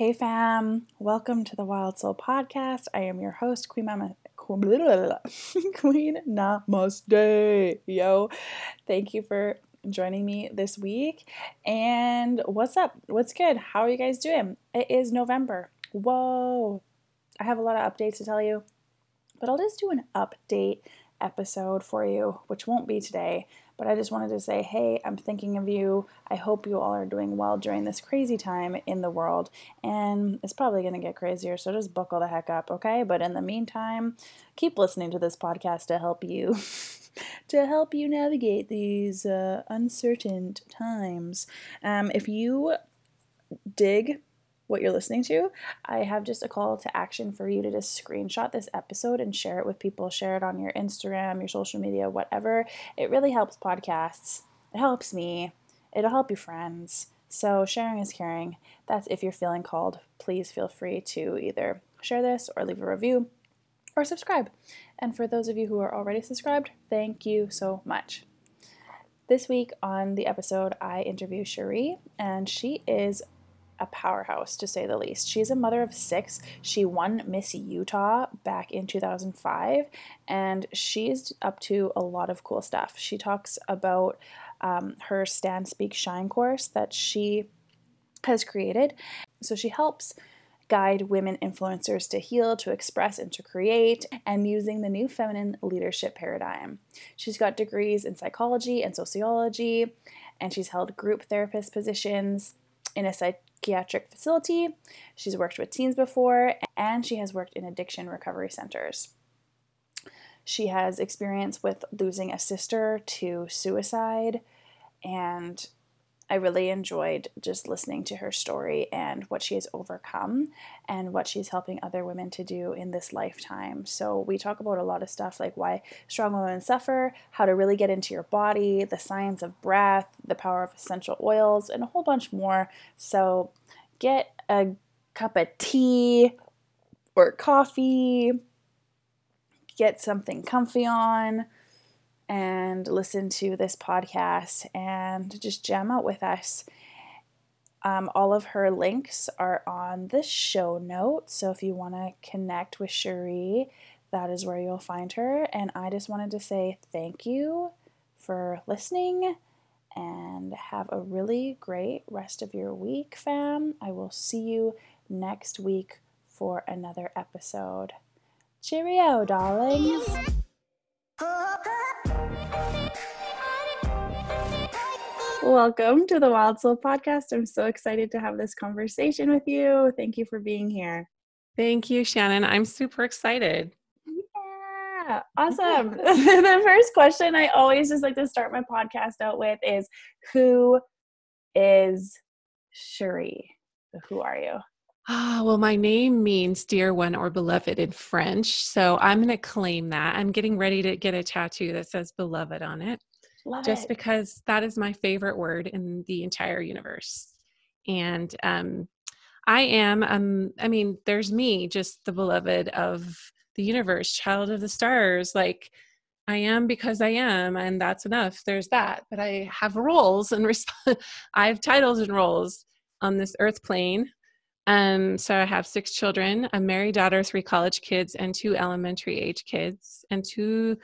Hey fam, welcome to the Wild Soul Podcast. I am your host, Queen Mama Queen Namaste. Yo, thank you for joining me this week. And what's up? What's good? How are you guys doing? It is November. Whoa. I have a lot of updates to tell you, but I'll just do an update episode for you, which won't be today. But I just wanted to say, hey, I'm thinking of you. I hope you all are doing well during this crazy time in the world. And it's probably going to get crazier, so just buckle the heck up, okay? But in the meantime, keep listening to this podcast to help you. to help you navigate these uh, uncertain times. Um, if you dig what you're listening to, I have just a call to action for you to just screenshot this episode and share it with people. Share it on your Instagram, your social media, whatever. It really helps podcasts. It helps me. It'll help your friends. So, sharing is caring. That's if you're feeling called. Please feel free to either share this or leave a review or subscribe. And for those of you who are already subscribed, thank you so much. This week on the episode, I interview Cherie, and she is a powerhouse to say the least. She's a mother of six. She won Miss Utah back in 2005, and she's up to a lot of cool stuff. She talks about um, her Stand Speak Shine course that she has created. So she helps guide women influencers to heal, to express, and to create, and using the new feminine leadership paradigm. She's got degrees in psychology and sociology, and she's held group therapist positions in a psychiatric facility. She's worked with teens before, and she has worked in addiction recovery centers. She has experience with losing a sister to suicide, and I really enjoyed just listening to her story and what she has overcome and what she's helping other women to do in this lifetime. So, we talk about a lot of stuff like why strong women suffer, how to really get into your body, the science of breath, the power of essential oils, and a whole bunch more. So, get a cup of tea or coffee, get something comfy on and listen to this podcast and just jam out with us. Um, all of her links are on the show notes. So if you want to connect with Cherie, that is where you'll find her. And I just wanted to say thank you for listening and have a really great rest of your week, fam. I will see you next week for another episode. Cheerio, darlings. Welcome to the Wild Soul Podcast. I'm so excited to have this conversation with you. Thank you for being here. Thank you, Shannon. I'm super excited. Yeah, awesome. the first question I always just like to start my podcast out with is Who is Cherie? Who are you? Ah, well, my name means dear one or beloved in French. So I'm going to claim that. I'm getting ready to get a tattoo that says beloved on it. Love just it. because that is my favorite word in the entire universe. And um, I am, um, I mean, there's me, just the beloved of the universe, child of the stars. Like, I am because I am, and that's enough. There's that. But I have roles and resp- I have titles and roles on this earth plane. Um, so I have six children, a married daughter, three college kids, and two elementary age kids, and two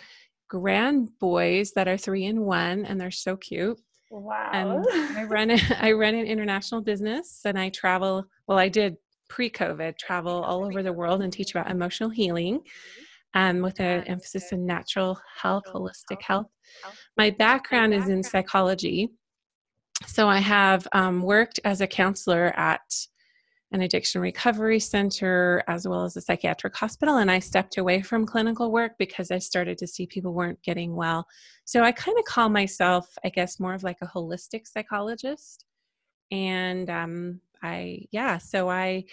grand boys that are three and one, and they're so cute. Wow. And I run I run an international business and I travel well I did pre-COVID travel all over the world and teach about emotional healing um, with an emphasis in natural health, holistic health. My background is in psychology. So I have um, worked as a counselor at an addiction recovery center as well as a psychiatric hospital and i stepped away from clinical work because i started to see people weren't getting well so i kind of call myself i guess more of like a holistic psychologist and um, i yeah so i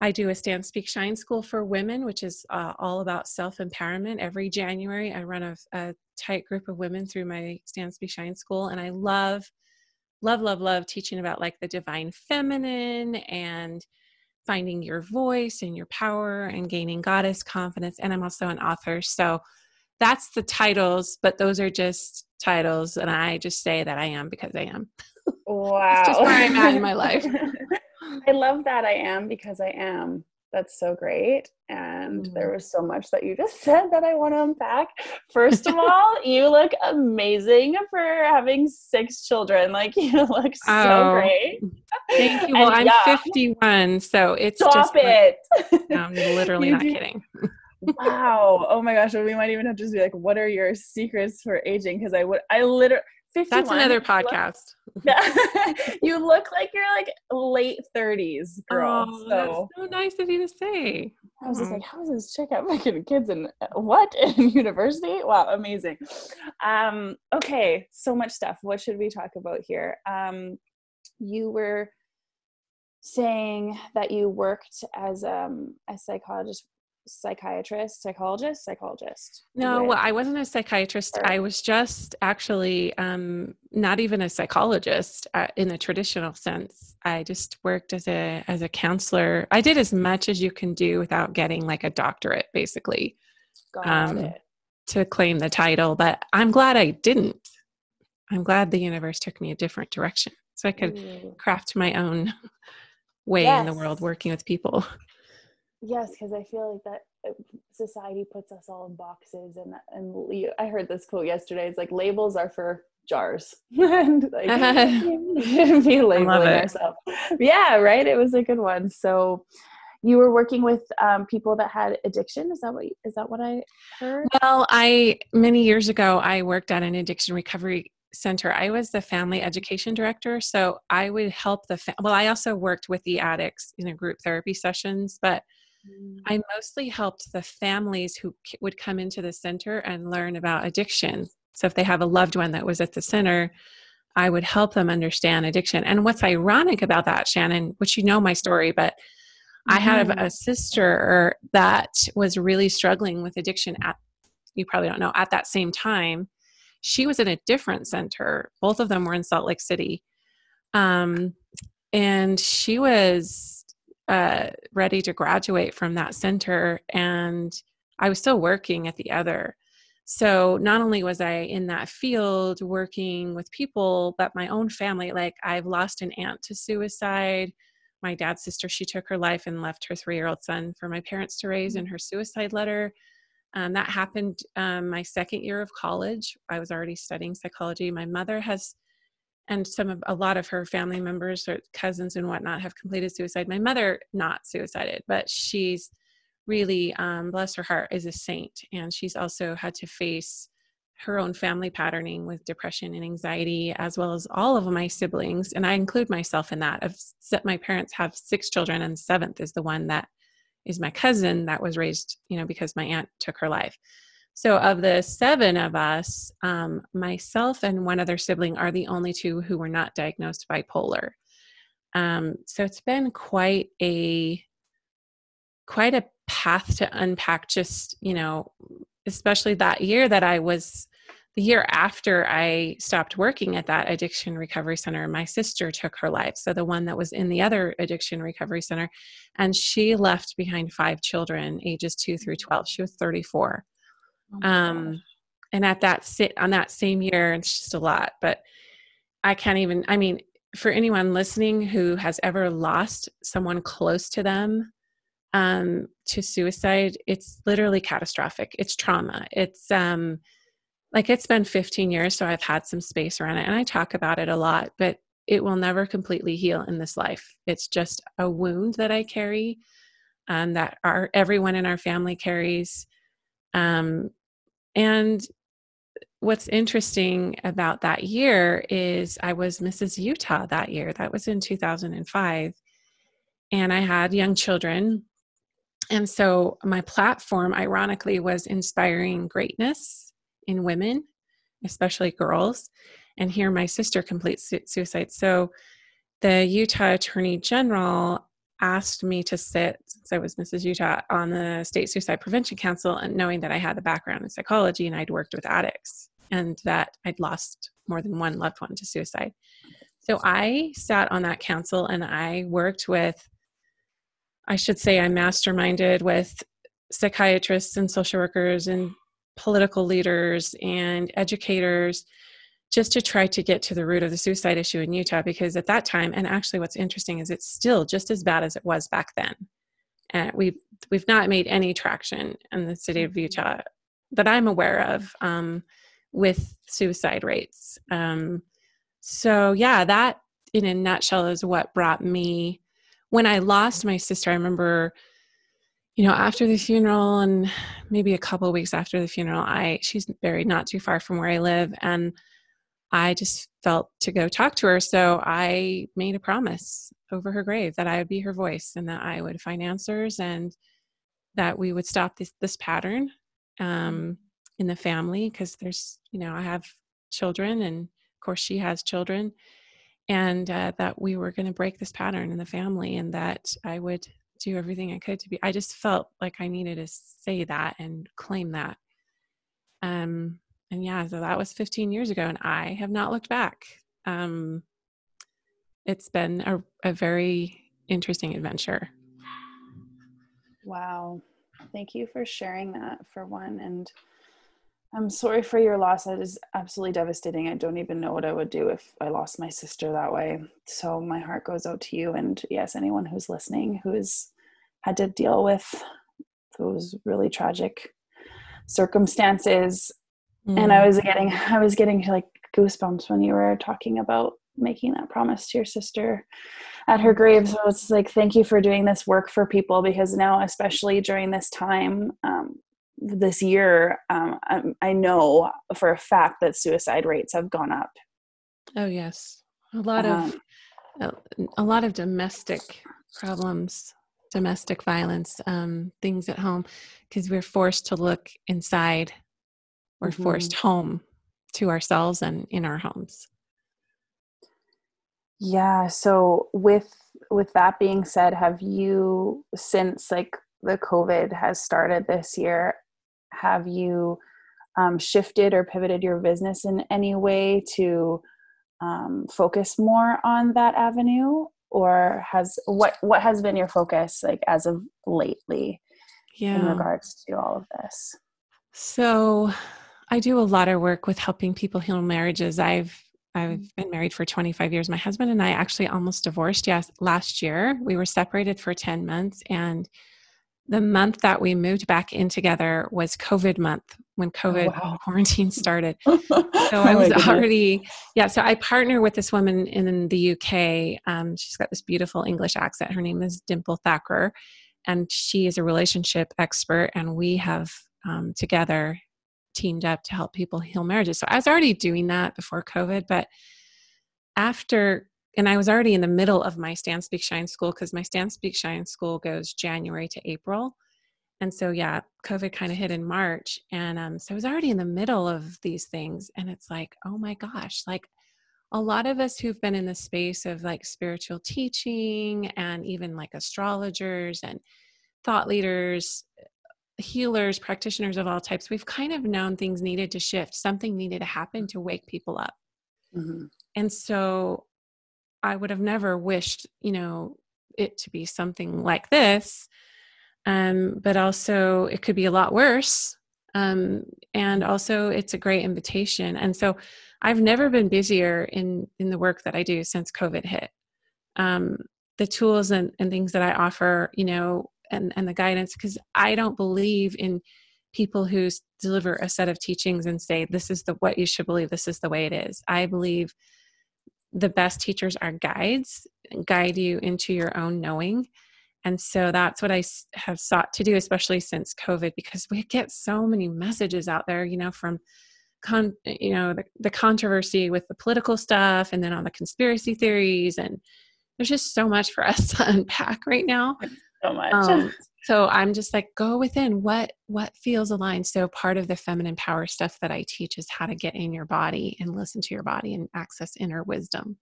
I do a Stand Speak Shine School for women, which is uh, all about self empowerment. Every January, I run a, a, tight group of women through my Stand Speak Shine School, and I love, love, love, love teaching about like the divine feminine and finding your voice and your power and gaining goddess confidence. And I'm also an author, so that's the titles, but those are just titles, and I just say that I am because I am. Wow, just where I'm at in my life. I love that I am because I am. That's so great. And mm-hmm. there was so much that you just said that I want to unpack. First of all, you look amazing for having six children. Like you look so oh, great. Thank you. Well, I'm yeah. 51, so it's Stop just it. no, I'm literally not do. kidding. wow. Oh my gosh. we might even have to just be like, what are your secrets for aging? Because I would I literally 51. That's another podcast. you look like you're like late 30s, girl. Oh, so. That's so nice of you to say. I was just like, how is this chick having kids in what in university? Wow, amazing. Um, okay, so much stuff. What should we talk about here? Um, you were saying that you worked as um, a psychologist psychiatrist, psychologist, psychologist? No, well, I wasn't a psychiatrist. Or? I was just actually um, not even a psychologist uh, in the traditional sense. I just worked as a as a counselor. I did as much as you can do without getting like a doctorate, basically, um, to claim the title. But I'm glad I didn't. I'm glad the universe took me a different direction, so I could mm. craft my own way yes. in the world working with people. Yes, because I feel like that uh, society puts us all in boxes, and and I heard this quote yesterday. It's like labels are for jars, and like be labeling ourselves. Yeah, right. It was a good one. So, you were working with um, people that had addiction. Is that what is that what I heard? Well, I many years ago I worked at an addiction recovery center. I was the family education director, so I would help the. Fa- well, I also worked with the addicts in a group therapy sessions, but I mostly helped the families who would come into the center and learn about addiction. So if they have a loved one that was at the center, I would help them understand addiction. And what's ironic about that, Shannon, which you know my story, but mm-hmm. I have a sister that was really struggling with addiction at, you probably don't know, at that same time. She was in a different center. Both of them were in Salt Lake City. Um, and she was uh, ready to graduate from that center and I was still working at the other. So not only was I in that field working with people, but my own family, like I've lost an aunt to suicide. My dad's sister, she took her life and left her three year old son for my parents to raise in her suicide letter. Um, that happened um, my second year of college. I was already studying psychology. My mother has and some of a lot of her family members or cousins and whatnot have completed suicide. My mother not suicided, but she's really, um, bless her heart, is a saint, and she's also had to face her own family patterning with depression and anxiety, as well as all of my siblings, and I include myself in that. Of my parents have six children, and seventh is the one that is my cousin that was raised, you know, because my aunt took her life. So, of the seven of us, um, myself and one other sibling are the only two who were not diagnosed bipolar. Um, so it's been quite a quite a path to unpack. Just you know, especially that year that I was the year after I stopped working at that addiction recovery center, my sister took her life. So the one that was in the other addiction recovery center, and she left behind five children, ages two through 12. She was 34. Oh um, and at that sit on that same year, it's just a lot. But I can't even. I mean, for anyone listening who has ever lost someone close to them um, to suicide, it's literally catastrophic. It's trauma. It's um, like it's been 15 years, so I've had some space around it, and I talk about it a lot. But it will never completely heal in this life. It's just a wound that I carry, um, that our everyone in our family carries. Um, and what's interesting about that year is I was Mrs. Utah that year. That was in 2005. And I had young children. And so my platform, ironically, was inspiring greatness in women, especially girls. And here my sister completes suicide. So the Utah Attorney General asked me to sit since I was Mrs. Utah on the State Suicide Prevention Council, and knowing that I had a background in psychology and I'd worked with addicts and that I'd lost more than one loved one to suicide. So I sat on that council and I worked with, I should say, I masterminded with psychiatrists and social workers and political leaders and educators just to try to get to the root of the suicide issue in Utah because at that time and actually what's interesting is it's still just as bad as it was back then. And we've we've not made any traction in the city of Utah that I'm aware of um, with suicide rates. Um, so yeah, that in a nutshell is what brought me when I lost my sister. I remember, you know, after the funeral and maybe a couple weeks after the funeral, I she's buried not too far from where I live, and I just felt to go talk to her. So I made a promise over her grave that I would be her voice and that I would find answers and that we would stop this this pattern um, in the family because there's you know I have children and of course she has children and uh, that we were going to break this pattern in the family and that I would do everything I could to be. I just felt like I needed to say that and claim that. Um, and yeah, so that was 15 years ago, and I have not looked back. Um, it's been a, a very interesting adventure. Wow. Thank you for sharing that for one. And I'm sorry for your loss. That is absolutely devastating. I don't even know what I would do if I lost my sister that way. So my heart goes out to you. And yes, anyone who's listening who's had to deal with those really tragic circumstances mm. and i mm. was getting i was getting like goosebumps when you were talking about making that promise to your sister at her grave so it's like thank you for doing this work for people because now especially during this time um, this year um, I, I know for a fact that suicide rates have gone up oh yes a lot of um, a, a lot of domestic problems domestic violence um, things at home because we're forced to look inside we're mm-hmm. forced home to ourselves and in our homes yeah so with with that being said have you since like the covid has started this year have you um, shifted or pivoted your business in any way to um, focus more on that avenue or has what what has been your focus like as of lately yeah. in regards to all of this so I do a lot of work with helping people heal marriages. I've I've mm. been married for 25 years. My husband and I actually almost divorced yes last year. We were separated for 10 months and the month that we moved back in together was COVID month when oh, COVID oh, wow. quarantine started. so oh I was already, yeah. So I partner with this woman in the UK. Um, she's got this beautiful English accent. Her name is Dimple Thacker, and she is a relationship expert. And we have um, together teamed up to help people heal marriages. So I was already doing that before COVID, but after, and I was already in the middle of my Stand Speak Shine school because my Stand Speak Shine school goes January to April. And so, yeah, COVID kind of hit in March. And um, so I was already in the middle of these things. And it's like, oh my gosh, like a lot of us who've been in the space of like spiritual teaching and even like astrologers and thought leaders healers, practitioners of all types, we've kind of known things needed to shift, something needed to happen to wake people up. Mm-hmm. And so I would have never wished, you know, it to be something like this. Um, but also, it could be a lot worse. Um, and also, it's a great invitation. And so, I've never been busier in in the work that I do since COVID hit. Um, the tools and, and things that I offer, you know, and, and the guidance because I don't believe in people who deliver a set of teachings and say this is the what you should believe this is the way it is. I believe the best teachers are guides guide you into your own knowing. And so that's what i have sought to do especially since covid because we get so many messages out there you know from con you know the, the controversy with the political stuff and then on the conspiracy theories and there's just so much for us to unpack right now so much. Um, so I'm just like, go within what what feels aligned. So part of the feminine power stuff that I teach is how to get in your body and listen to your body and access inner wisdom.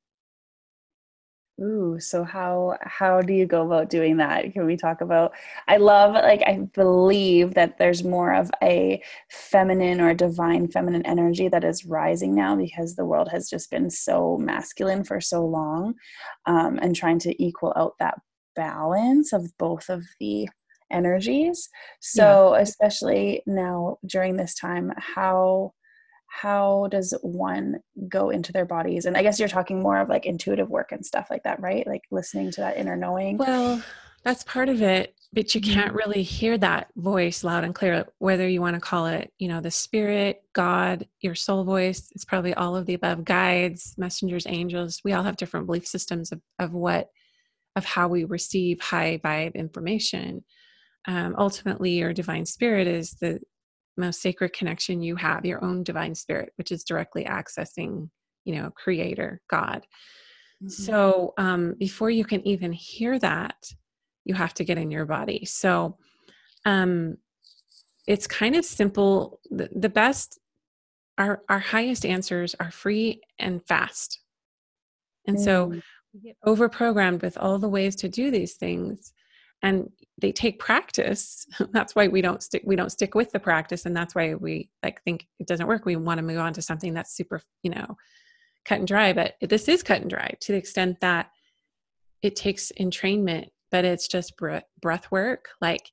Ooh, so how how do you go about doing that? Can we talk about I love like I believe that there's more of a feminine or divine feminine energy that is rising now because the world has just been so masculine for so long um, and trying to equal out that balance of both of the energies. So yeah. especially now during this time, how how does one go into their bodies and i guess you're talking more of like intuitive work and stuff like that right like listening to that inner knowing well that's part of it but you can't mm-hmm. really hear that voice loud and clear whether you want to call it you know the spirit god your soul voice it's probably all of the above guides messengers angels we all have different belief systems of, of what of how we receive high vibe information. Um, ultimately your divine spirit is the most sacred connection you have your own divine spirit which is directly accessing you know creator god. Mm-hmm. so um, before you can even hear that you have to get in your body. So um, it's kind of simple. The, the best our our highest answers are free and fast. And mm. so we get over programmed with all the ways to do these things and they take practice. That's why we don't stick we don't stick with the practice and that's why we like think it doesn't work. We want to move on to something that's super you know cut and dry but this is cut and dry to the extent that it takes entrainment but it's just breath work. Like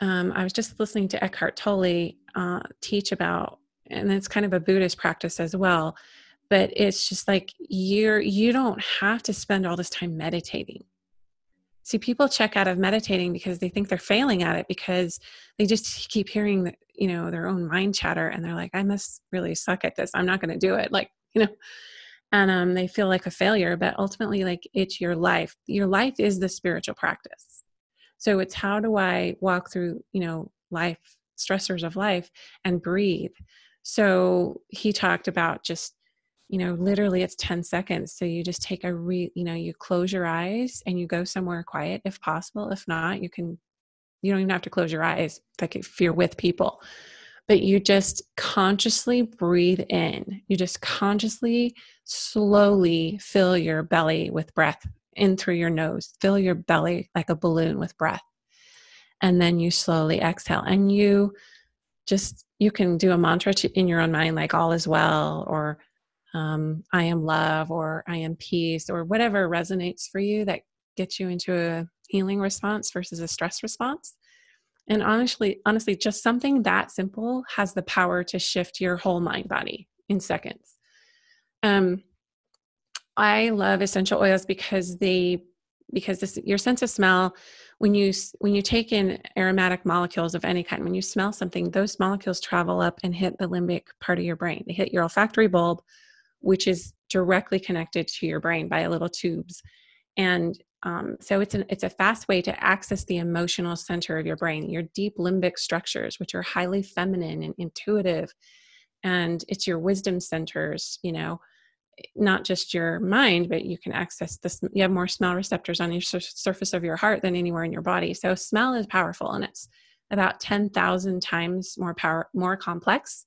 um, i was just listening to eckhart tolle uh, teach about and it's kind of a buddhist practice as well but it's just like you're you don't have to spend all this time meditating. See people check out of meditating because they think they're failing at it because they just keep hearing the, you know their own mind chatter and they're like i must really suck at this. I'm not going to do it. Like you know and um, they feel like a failure but ultimately like it's your life. Your life is the spiritual practice. So it's how do i walk through you know life stressors of life and breathe. So he talked about just you know literally it's 10 seconds so you just take a re you know you close your eyes and you go somewhere quiet if possible. If not you can you don't even have to close your eyes like if you're with people but you just consciously breathe in. You just consciously slowly fill your belly with breath in through your nose. Fill your belly like a balloon with breath. And then you slowly exhale. And you just you can do a mantra in your own mind like all is well or um, I am love or I am peace or whatever resonates for you that gets you into a healing response versus a stress response. And honestly, honestly, just something that simple has the power to shift your whole mind body in seconds. Um, I love essential oils because they because this your sense of smell when you when you take in aromatic molecules of any kind when you smell something those molecules travel up and hit the limbic part of your brain they hit your olfactory bulb which is directly connected to your brain by little tubes. And um, so it's an it's a fast way to access the emotional center of your brain, your deep limbic structures, which are highly feminine and intuitive, and it's your wisdom centers. You know, not just your mind, but you can access this. You have more smell receptors on your sur- surface of your heart than anywhere in your body. So smell is powerful, and it's about ten thousand times more power, more complex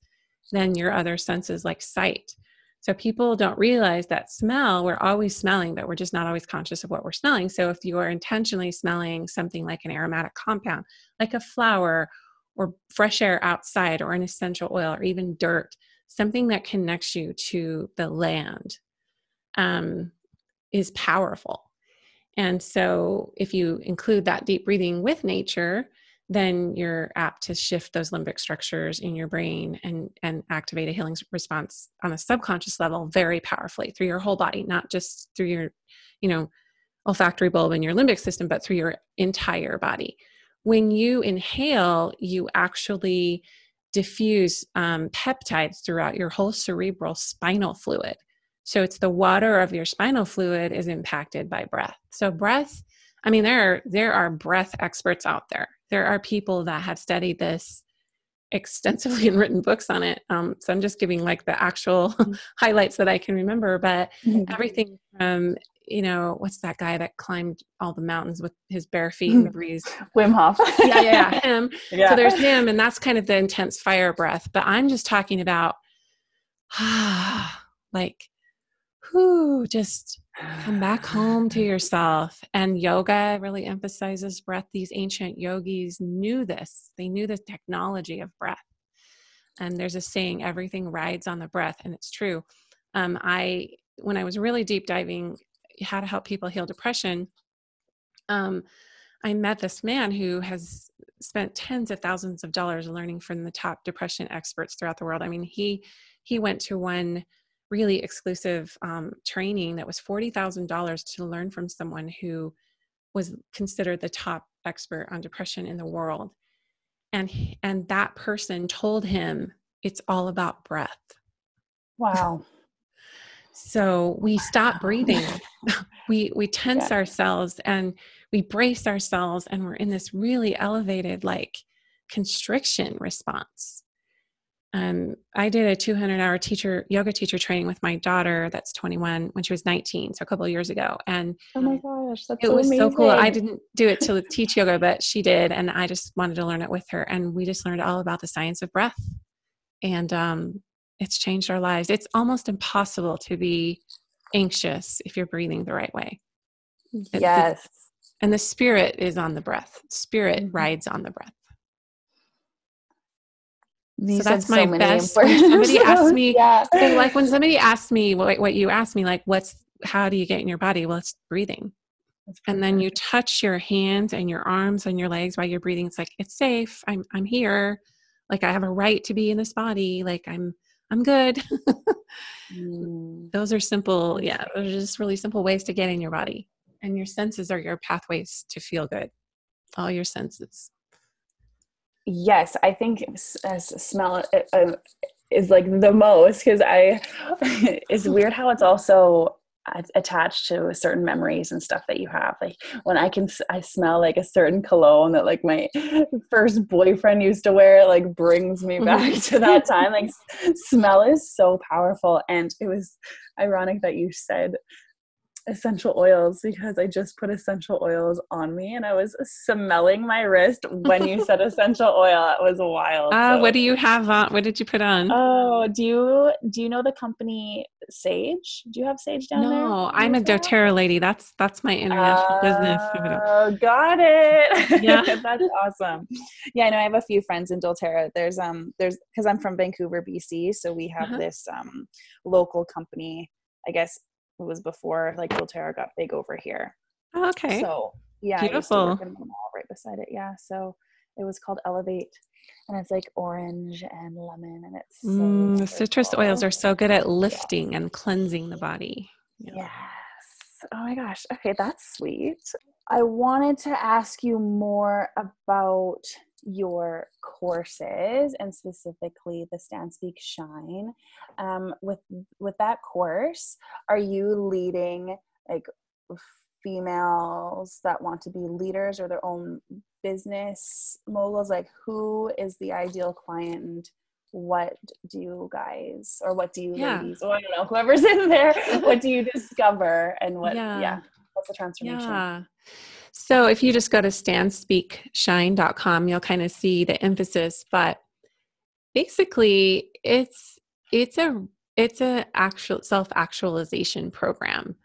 than your other senses like sight. So people don't realize that smell, we're always smelling, but we're just not always conscious of what we're smelling. So if you are intentionally smelling something like an aromatic compound, like a flower or fresh air outside or an essential oil or even dirt, something that connects you to the land um, is powerful. And so if you include that deep breathing with nature, then you're apt to shift those limbic structures in your brain and and activate a healing response on a subconscious level very powerfully through your whole body not just through your you know olfactory bulb and your limbic system but through your entire body. When you inhale you actually diffuse um, peptides throughout your whole cerebral spinal fluid. So it's the water of your spinal fluid is impacted by breath. So breath i mean there are there are breath experts out there there are people that have studied this extensively and written books on it. Um, so I'm just giving like the actual mm-hmm. highlights that I can remember, but mm-hmm. everything from you know what's that guy that climbed all the mountains with his bare feet and breeze wim hof yeah, yeah yeah him yeah. so there's him and that's kind of the intense fire breath but i'm just talking about ah, like who just come back home to yourself. And yoga really emphasizes breath. These ancient yogis knew this, they knew the technology of breath. And there's a saying, everything rides on the breath, and it's true. Um, I, when I was really deep diving how to help people heal depression, um, I met this man who has spent tens of thousands of dollars learning from the top depression experts throughout the world. I mean, he he went to one really exclusive um, training that was $40,000 to learn from someone who was considered the top expert on depression in the world. And, and that person told him it's all about breath. Wow. So we stop breathing. we we tense yeah. ourselves and we brace ourselves and we're in this really elevated like constriction response um, I did a 200 hour teacher yoga teacher training with my daughter that's 21 when she was 19, so a couple of years ago. And oh my gosh, that's it so was amazing. so cool. I didn't do it to teach yoga, but she did, and I just wanted to learn it with her. And we just learned all about the science of breath, and um, it's changed our lives. It's almost impossible to be anxious if you're breathing the right way. Yes. And the spirit is on the breath. Spirit mm-hmm. rides on the breath. So that's my so best. Somebody asks me, yeah. like when somebody asks me what, what you asked me, like, what's how do you get in your body? Well, it's breathing. And then you touch your hands and your arms and your legs while you're breathing. It's like it's safe. I'm I'm here. Like I have a right to be in this body. Like I'm I'm good. mm. Those are simple. Yeah, those are just really simple ways to get in your body. And your senses are your pathways to feel good. All your senses. Yes, I think smell uh, uh, is like the most because I. it's weird how it's also attached to certain memories and stuff that you have like when i can i smell like a certain cologne that like my first boyfriend used to wear like brings me back to that time like smell is so powerful and it was ironic that you said essential oils because I just put essential oils on me and I was smelling my wrist when you said essential oil. It was wild. Uh, so. What do you have on? What did you put on? Oh, do you do you know the company Sage? Do you have Sage down no, there? No, I'm a doTERRA lady. That's that's my international uh, business. Oh, got it. Yeah, that's awesome. Yeah, I know I have a few friends in doTERRA. There's um there's because I'm from Vancouver, BC, so we have uh-huh. this um local company I guess it was before like doTERRA got big over here. Oh, okay. So yeah, Beautiful. I used to work in the mall right beside it. Yeah. So it was called Elevate and it's like orange and lemon and it's so mm, the citrus oils are so good at lifting yeah. and cleansing the body. Yeah. Yes. Oh my gosh. Okay, that's sweet. I wanted to ask you more about your courses and specifically the stand speak shine um, with with that course are you leading like females that want to be leaders or their own business moguls? Like who is the ideal client and what do you guys or what do you yeah. ladies or i don't know whoever's in there what do you discover and what yeah, yeah what's the transformation yeah so if you just go to standspeakshine.com, you'll kind of see the emphasis, but basically it's it's a it's a actual self-actualization program.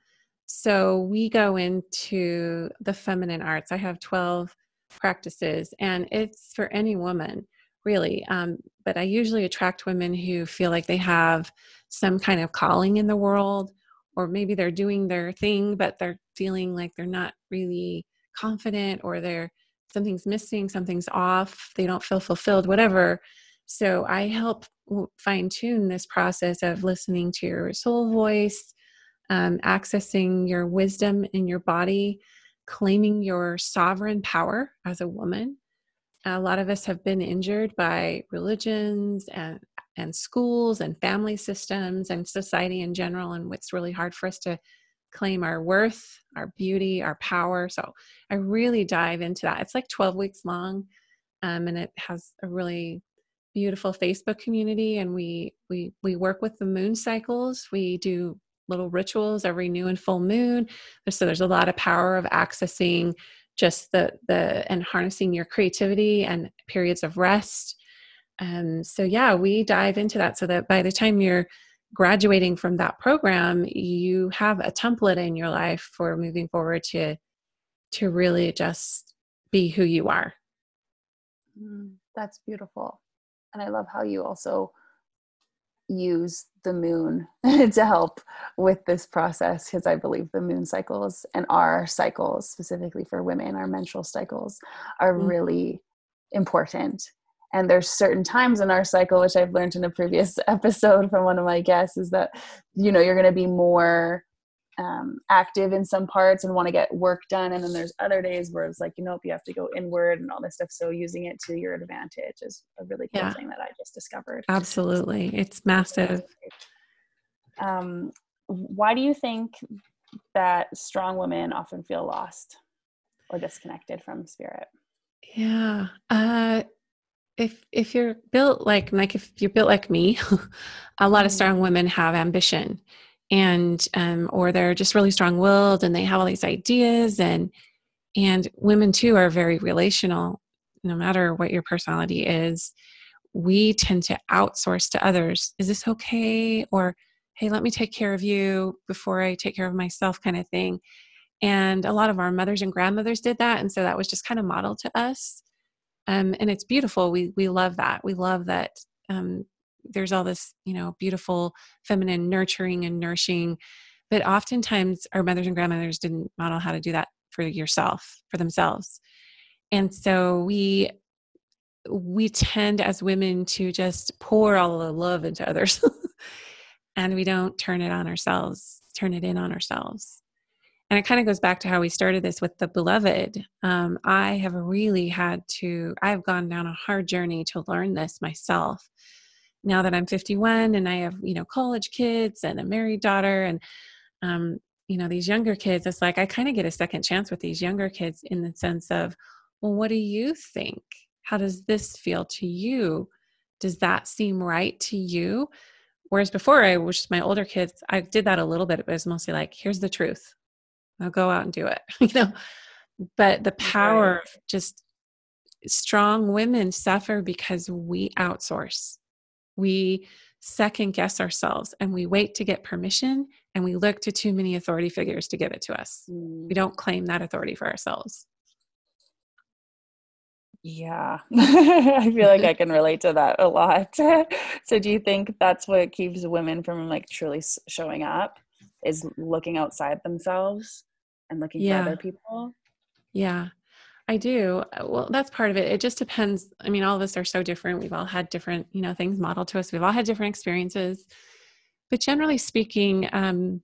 So we go into the feminine arts. I have 12 practices and it's for any woman really um, but i usually attract women who feel like they have some kind of calling in the world or maybe they're doing their thing but they're feeling like they're not really confident or they're something's missing, something's off, they don't feel fulfilled, whatever. So I help fine tune this process of listening to your soul voice, um, accessing your wisdom in your body, claiming your sovereign power as a woman. A lot of us have been injured by religions and and schools and family systems and society in general and it's really hard for us to claim our worth, our beauty, our power. So I really dive into that. It's like 12 weeks long, um, and it has a really beautiful Facebook community. And we we we work with the moon cycles. We do little rituals every new and full moon. So there's a lot of power of accessing just the the and harnessing your creativity and periods of rest. Um, so yeah, we dive into that so that by the time you're graduating from that program, you have a template in your life for moving forward to to really just be who you are. Mm, that's beautiful. And I love how you also use the moon to help with this process because I believe the moon cycles and our cycles, specifically for women, our menstrual cycles, are mm-hmm. really important. And there's certain times in our cycle, which I've learned in a previous episode from one of my guests, is that you know you're going to be more um, active in some parts and want to get work done. And then there's other days where it's like you know you have to go inward and all this stuff. So using it to your advantage is a really cool yeah. thing that i just discovered. Absolutely. It's massive. Um, why do you think that strong women often feel lost or disconnected from spirit? Yeah uh if if you're built like like if you're built like me a lot of mm-hmm. strong women have ambition and um, or they're just really strong-willed and they have all these ideas and and women too are very relational. No matter what your personality is we tend to outsource to others is this okay? or hey let me take care of you before i take care of myself kind of thing. And a lot of our mothers and grandmothers did that and so that was just kind of modeled to us um, and it's beautiful. We we love that. We love that um, there's all this you know beautiful feminine nurturing and nourishing. But oftentimes our mothers and grandmothers didn't model how to do that for yourself for themselves. And so we we tend as women to just pour all the love into others. And we don't turn it on ourselves turn it in on ourselves and it kind of goes back to how we started this with the beloved um, i have really had to i've gone down a hard journey to learn this myself now that I'm 51 and I have, you know, college kids and a married daughter and, um, you know, these younger kids, it's like I kind of get a second chance with these younger kids in the sense of, well, what do you think? How does this feel to you? Does that seem right to you? Whereas before I was just my older kids, I did that a little bit. but It was mostly like, here's the truth. I'll go out and do it, you know. But the power right. of just strong women suffer because we outsource we second guess ourselves and we wait to get permission and we look to too many authority figures to give it to us. Mm. We don't claim that authority for ourselves. Yeah, I feel like I can relate to that a lot. so, do you think that's what keeps women from like truly showing up? Is looking outside themselves and looking yeah. for other people? Yeah. I do. Well, that's part of it. It just depends. I mean, all of us are so different. We've all had different, you know, things modeled to us. We've all had different experiences. But generally speaking, um,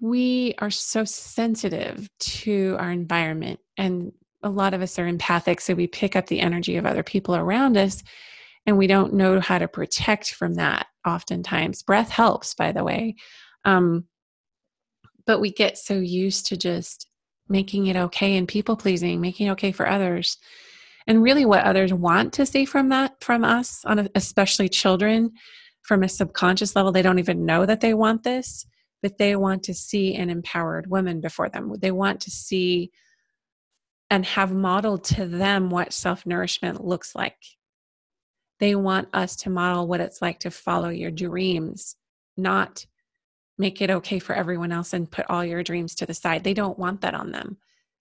we are so sensitive to our environment. And a lot of us are empathic. So we pick up the energy of other people around us and we don't know how to protect from that oftentimes. Breath helps, by the way. Um, but we get so used to just making it okay and people pleasing, making it okay for others. And really what others want to see from that from us on a, especially children from a subconscious level they don't even know that they want this, but they want to see an empowered woman before them. They want to see and have modeled to them what self-nourishment looks like. They want us to model what it's like to follow your dreams, not make it okay for everyone else and put all your dreams to the side. They don't want that on them.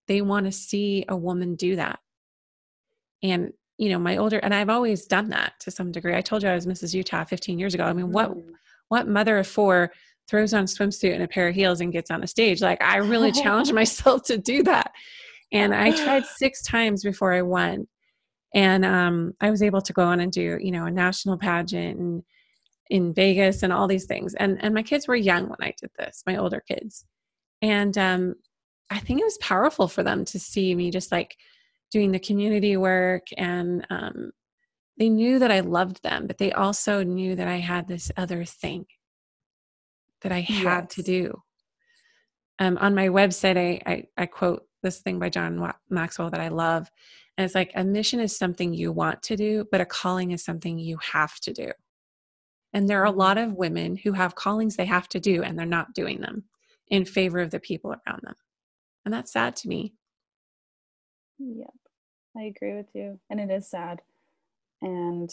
They want to see a woman do that. And, you know, my older, and I've always done that to some degree. I told you I was Mrs. Utah 15 years ago. I mean, what, mm. what mother of four throws on a swimsuit and a pair of heels and gets on a stage? Like, I really challenged myself to do that. And I tried six times before I won. And um, I was able to go on and do, you know, a national pageant and, in Vegas and all these things. And and my kids were young when I did this, my older kids. And um, I think it was powerful for them to see me just like doing the community work and um, they knew that I loved them, but they also knew that I had this other thing that I had yes. to do. Um, on my website, I, I, I quote this thing by John Maxwell that I love. And it's like a mission is something you want to do, but a calling is something you have to do. And there are a mm-hmm. lot of women who have callings they have to do and they're not doing them in favor of the people around them. And that's sad to me. Yep. I agree with you. And it is sad. And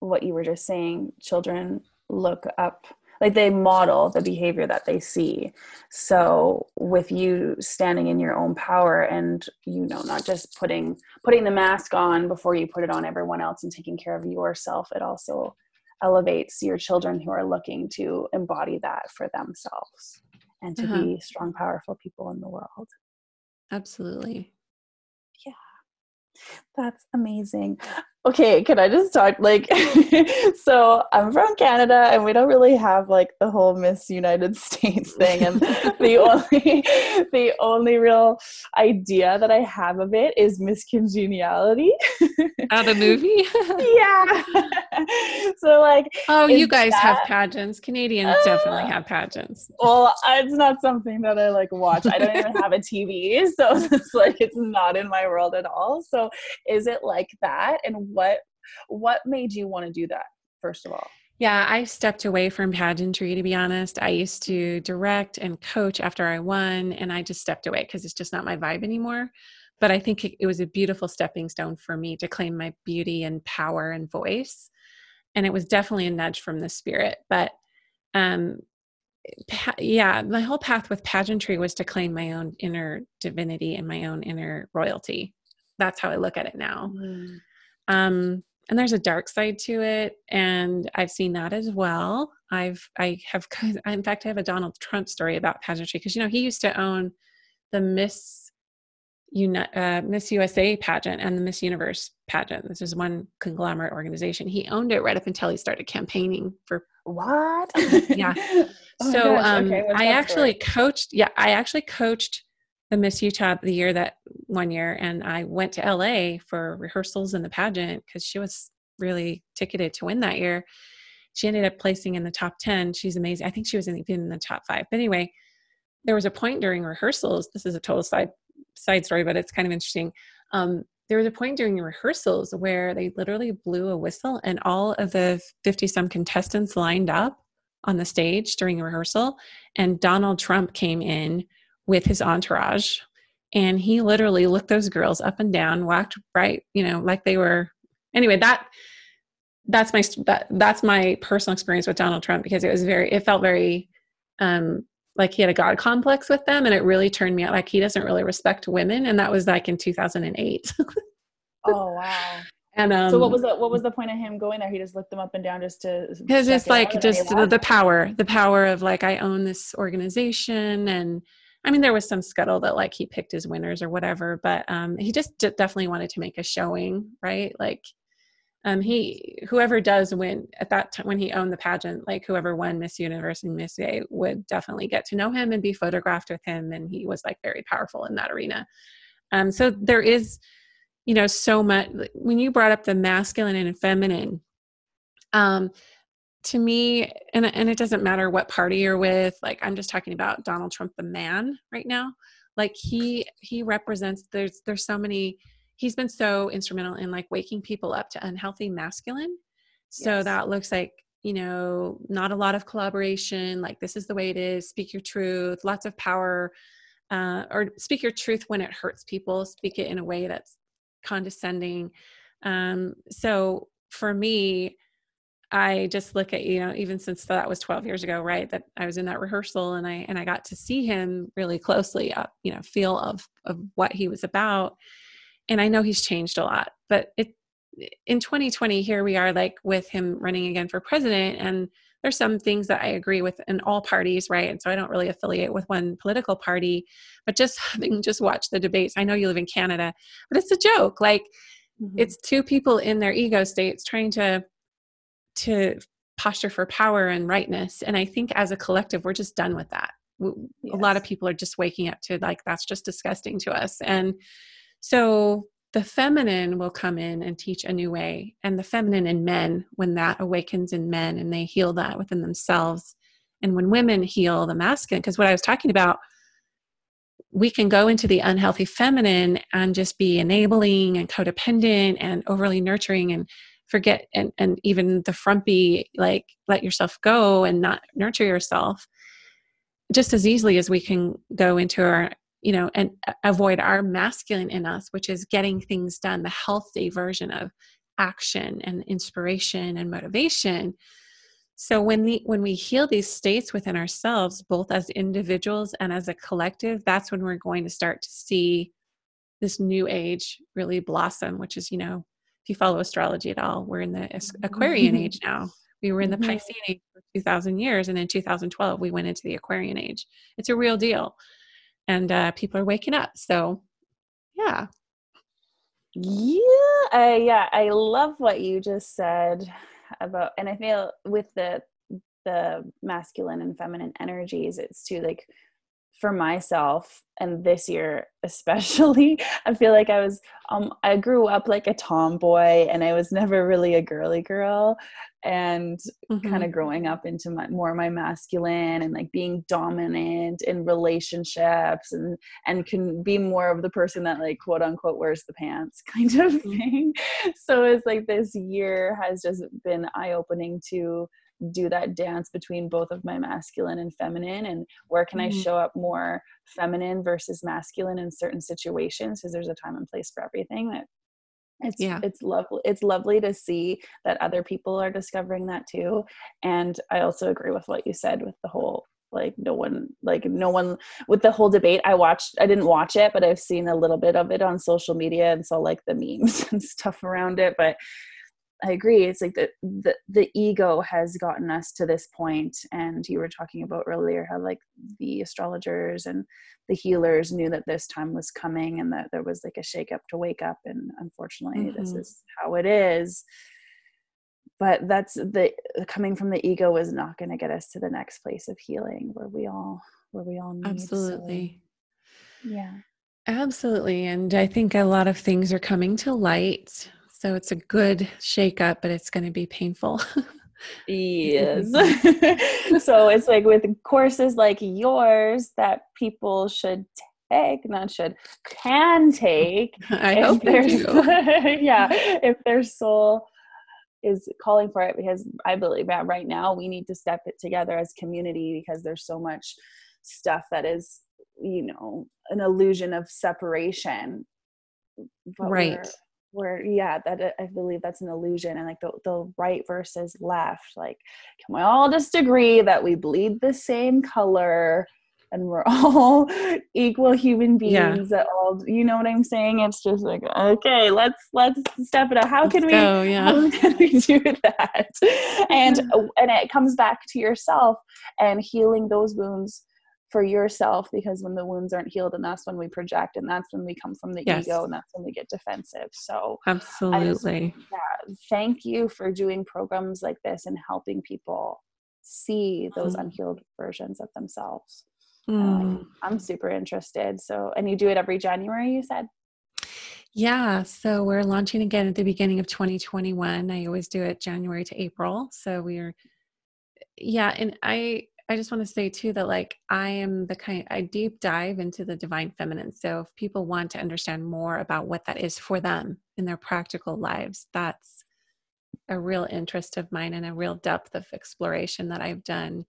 what you were just saying, children look up like they model the behavior that they see. So with you standing in your own power and you know not just putting putting the mask on before you put it on everyone else and taking care of yourself it also elevates your children who are looking to embody that for themselves and to uh-huh. be strong powerful people in the world. Absolutely. Yeah. That's amazing okay can i just talk like so i'm from canada and we don't really have like the whole miss united states thing. And the only the only real idea that i have of it is miss congeniality. Oh the movie? Yeah. So like oh you guys that, have pageants. Canadians uh, definitely have pageants. Well it's not something that i like watch. I don't even have a tv so it's like it's not in my world at all. So is it like that? And what what made you want to do that first of all yeah, I stepped away from pageantry to be honest. I used to direct and coach after I won, and I just stepped away because it's just not my vibe anymore. But I think it, was a beautiful stepping stone for me to claim my beauty and power and voice. And it was definitely a nudge from the spirit. But um, pa- yeah, my whole path with pageantry was to claim my own inner divinity and my own inner royalty. That's how I look at it now. Mm. Um, and there's a dark side to it, and I've seen that as well. I've I have in fact I have a Donald Trump story about pageantry because you know he used to own the Miss uh, Miss USA pageant and the Miss Universe pageant. This is one conglomerate organization. He owned it right up until he started campaigning for what? yeah. oh so um, okay, I actually story? coached. Yeah, I actually coached the Miss Utah the year that one year, and I went to LA for rehearsals in the pageant because she was really ticketed to win that year. She ended up placing in the top 10. She's amazing. I think she was even in the top five. But anyway, there was a point during rehearsals. This is a total side side story, but it's kind of interesting. Um, there was a point during rehearsals where they literally blew a whistle, and all of the 50 some contestants lined up on the stage during rehearsal. And Donald Trump came in with his entourage. And he literally looked those girls up and down walked right you know like they were anyway that that's my that, that's my personal experience with donald trump because it was very it felt very um like he had a god complex with them and it really turned me out like he doesn't really respect women. And that was like in 2008 oh wow. And um, so what was the what was the point of him going there? He just looked them up and down just to because it's like just the, the power, the power of like I own this organization and I mean, there was some scuttle that like he picked his winners or whatever, but um, he just d- definitely wanted to make a showing, right? Like, um, he whoever does win at that time when he owned the pageant, like whoever won Miss Universe and Miss A would definitely get to know him and be photographed with him, and he was like very powerful in that arena. Um, so there is, you know, so much. When you brought up the masculine and feminine, um, to me and and it doesn't matter what party you're with like i'm just talking about donald trump the man right now. Like he he represents there's there's so many he's been so instrumental in like waking people up to unhealthy masculine. So yes. that looks like you know not a lot of collaboration like this is the way it is speak your truth lots of power uh, or speak your truth when it hurts people speak it in a way that's condescending. Um, so for me I just look at, you know, even since that was 12 years ago, right, that I was in that rehearsal and I and I got to see him really closely, uh, you know, feel of of what he was about. And I know he's changed a lot, but it in 2020 here we are like with him running again for president and there's some things that I agree with in all parties, right? And so I don't really affiliate with one political party, but just having just watched the debates, I know you live in Canada, but it's a joke. Like mm-hmm. it's two people in their ego states trying to to posture for power and rightness. And i think as a collective we're just done with that. Yes. a lot of people are just waking up to like that's just disgusting to us. And so the feminine will come in and teach a new way. And the feminine in men when that awakens in men and they heal that within themselves and when women heal the masculine because what i was talking about we can go into the unhealthy feminine and just be enabling and codependent and overly nurturing and forget and, and even the frumpy like let yourself go and not nurture yourself just as easily as we can go into our you know and avoid our masculine in us which is getting things done the healthy version of action and inspiration and motivation. So when the when we heal these states within ourselves both as individuals and as a collective that's when we're going to start to see this new age really blossom which is you know if you follow astrology at all we're in the aquarian age now. We were in the mm-hmm. piscean age for 2000 years and in 2012 we went into the aquarian age. It's a real deal. And uh, people are waking up so yeah. Yeah uh, yeah i love what you just said about and i feel with the the masculine and feminine energies it's too like for myself and this year especially i feel like i was um i grew up like a tomboy and i was never really a girly girl and mm-hmm. kind of growing up into my more my masculine and like being dominant in relationships and and can be more of the person that like quote unquote wears the pants kind of mm-hmm. thing so it's like this year has just been eye opening to do that dance between both of my masculine and feminine and where can mm-hmm. i show up more feminine versus masculine in certain situations because there's a time and place for everything that it's yeah. it's lovely it's lovely to see that other people are discovering that too and i also agree with what you said with the whole like no one like no one with the whole debate i watched i didn't watch it but i've seen a little bit of it on social media and saw like the memes and stuff around it but I agree. It's like the, the the ego has gotten us to this point, and you were talking about earlier how like the astrologers and the healers knew that this time was coming, and that there was like a shake up to wake up, and unfortunately, mm-hmm. this is how it is. But that's the coming from the ego is not going to get us to the next place of healing where we all where we all need. Absolutely. So, yeah. Absolutely. And I think a lot of things are coming to light so it's a good shake up, but it's going to be painful. yes. so it's like with courses like yours that people should take, not should, can take. I hope they do. yeah, if their soul is calling for it, because I believe that right now we need to step it together as community because there's so much stuff that is, you know, an illusion of separation. But right where yeah that uh, i believe that's an illusion and like the, the right versus left like can we all just agree that we bleed the same color and we're all equal human beings yeah. that all you know what i'm saying it's just like okay let's let's step it up how can let's we go, yeah. how can we do that and and it comes back to yourself and healing those wounds for yourself because when the wounds aren't healed and that's when we project and that's when we come from the yes. ego and that's when we get defensive so absolutely just, yeah, thank you for doing programs like this and helping people see those mm. unhealed versions of themselves mm. um, i'm super interested so and you do it every january you said yeah, so we're launching again at the beginning of 2021. I always do it January to April. So we're yeah, and I I just want to say too that like I am the kind I deep dive into the divine feminine. So if people want to understand more about what that is for them in their practical lives, that's a real interest of mine and a real depth of exploration that I've done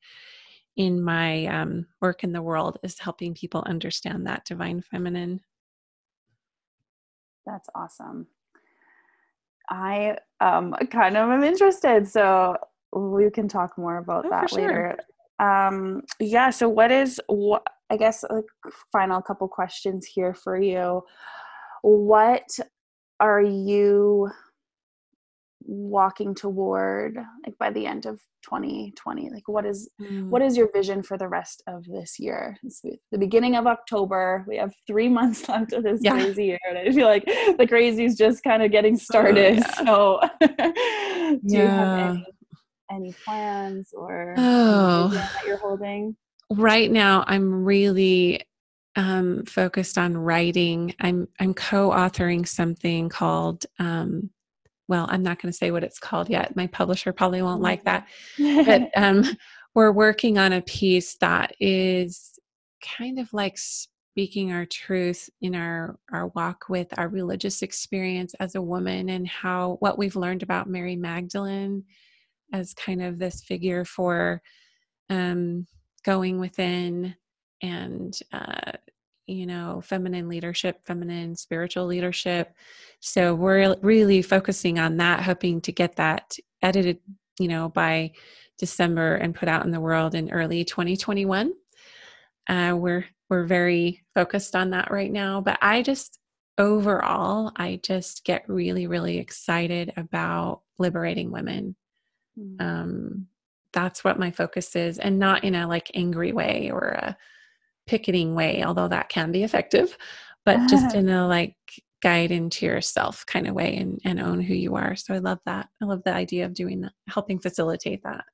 in my um, work in the world is helping people understand that divine feminine. That's awesome. I um, kind of am interested, so we can talk more about oh, that later. Sure um yeah so what is what i guess a final couple questions here for you what are you walking toward like by the end of 2020 like what is mm. what is your vision for the rest of this year it's the beginning of october we have three months left of this yeah. crazy year and i feel like the crazy is just kind of getting started oh, yeah. so do yeah. you have any any plans or oh. that you're holding? Right now, I'm really um, focused on writing. I'm I'm co-authoring something called. Um, well, I'm not going to say what it's called yet. My publisher probably won't like that. But um, we're working on a piece that is kind of like speaking our truth in our our walk with our religious experience as a woman and how what we've learned about Mary Magdalene as kind of this figure for um, going within and uh, you know feminine leadership feminine spiritual leadership so we're really focusing on that hoping to get that edited you know by December and put out in the world in early 2021. Uh, we're we're very focused on that right now, but I just overall, I just get really, really excited about liberating women. Mm. Um, that's what my focus is, and not in a like angry way or a picketing way, although that can be effective, but just in a like guide into yourself kind of way and, and own who you are. So I love that. I love the idea of doing that, helping facilitate that.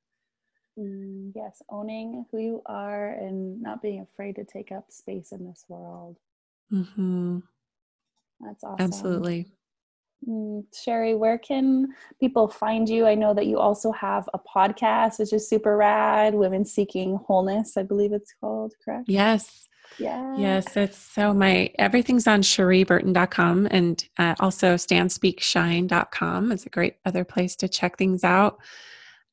Mm, yes, owning who you are and not being afraid to take up space in this world. Mm-hmm. That's awesome. Absolutely. Mm, Cherie, where can people find you? I know that you also have a podcast, which is super rad, Women Seeking Wholeness, I believe it's called, correct? Yes. Yeah. Yes, it's so my everything's on cherieburton.com and uh, also standspeakshine.com is a great other place to check things out.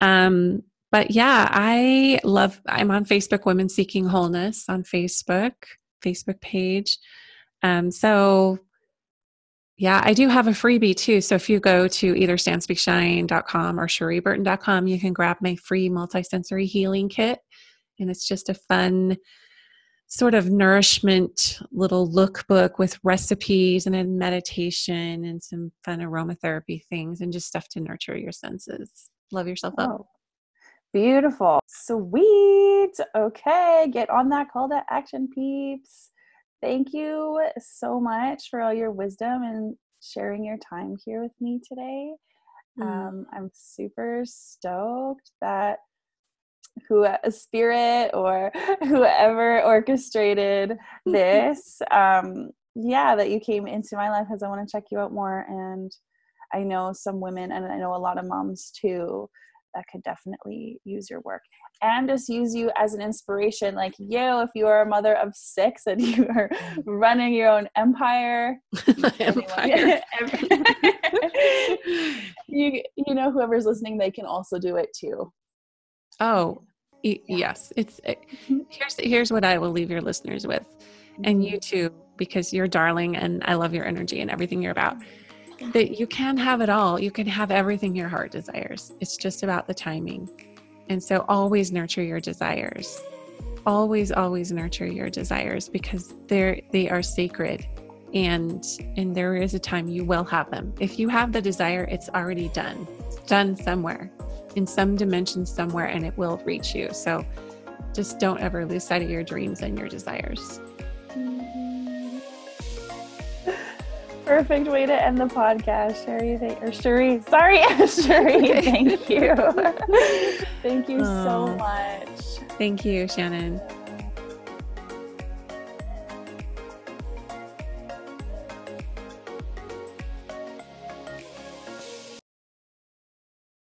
Um, but yeah, I love, I'm on Facebook, Women Seeking Wholeness on Facebook, Facebook page. Um, so yeah, I do have a freebie too. So if you go to either standspeakshine.com or cherieburton.com, you can grab my free multisensory healing kit. And it's just a fun sort of nourishment little lookbook with recipes and then meditation and some fun aromatherapy things and just stuff to nurture your senses. Love yourself oh, up. Beautiful. Sweet. Okay, get on that call to action, peeps. Thank you so much for all your wisdom and sharing your time here with me today. Mm. Um, I'm super stoked that who a spirit or whoever orchestrated this um yeah that you came into my life because i want to check you out more and i know some women and i know a lot of moms too that could definitely use your work and just use you as an inspiration like you if you are a mother of six and you are running your own empire, empire. you you know whoever's listening they can also do it too oh yeah. yes it's it, mm-hmm. here's here's what i will leave your listeners with and you mm-hmm. too because you're darling and i love your energy and everything you're about that you can have it all. You can have everything your heart desires. It's just about the timing. And so always nurture your desires. Always, always nurture your desires because they're they are sacred and and there is a time you will have them. If you have the desire, it's already done. It's done somewhere in some dimension somewhere and it will reach you. So just don't ever lose sight of your dreams and your desires. Mm-hmm. Perfect way to end the podcast, Cherie. Thank, or Cherie, sorry, Cherie. Thank you. thank you so much. Thank you, Shannon.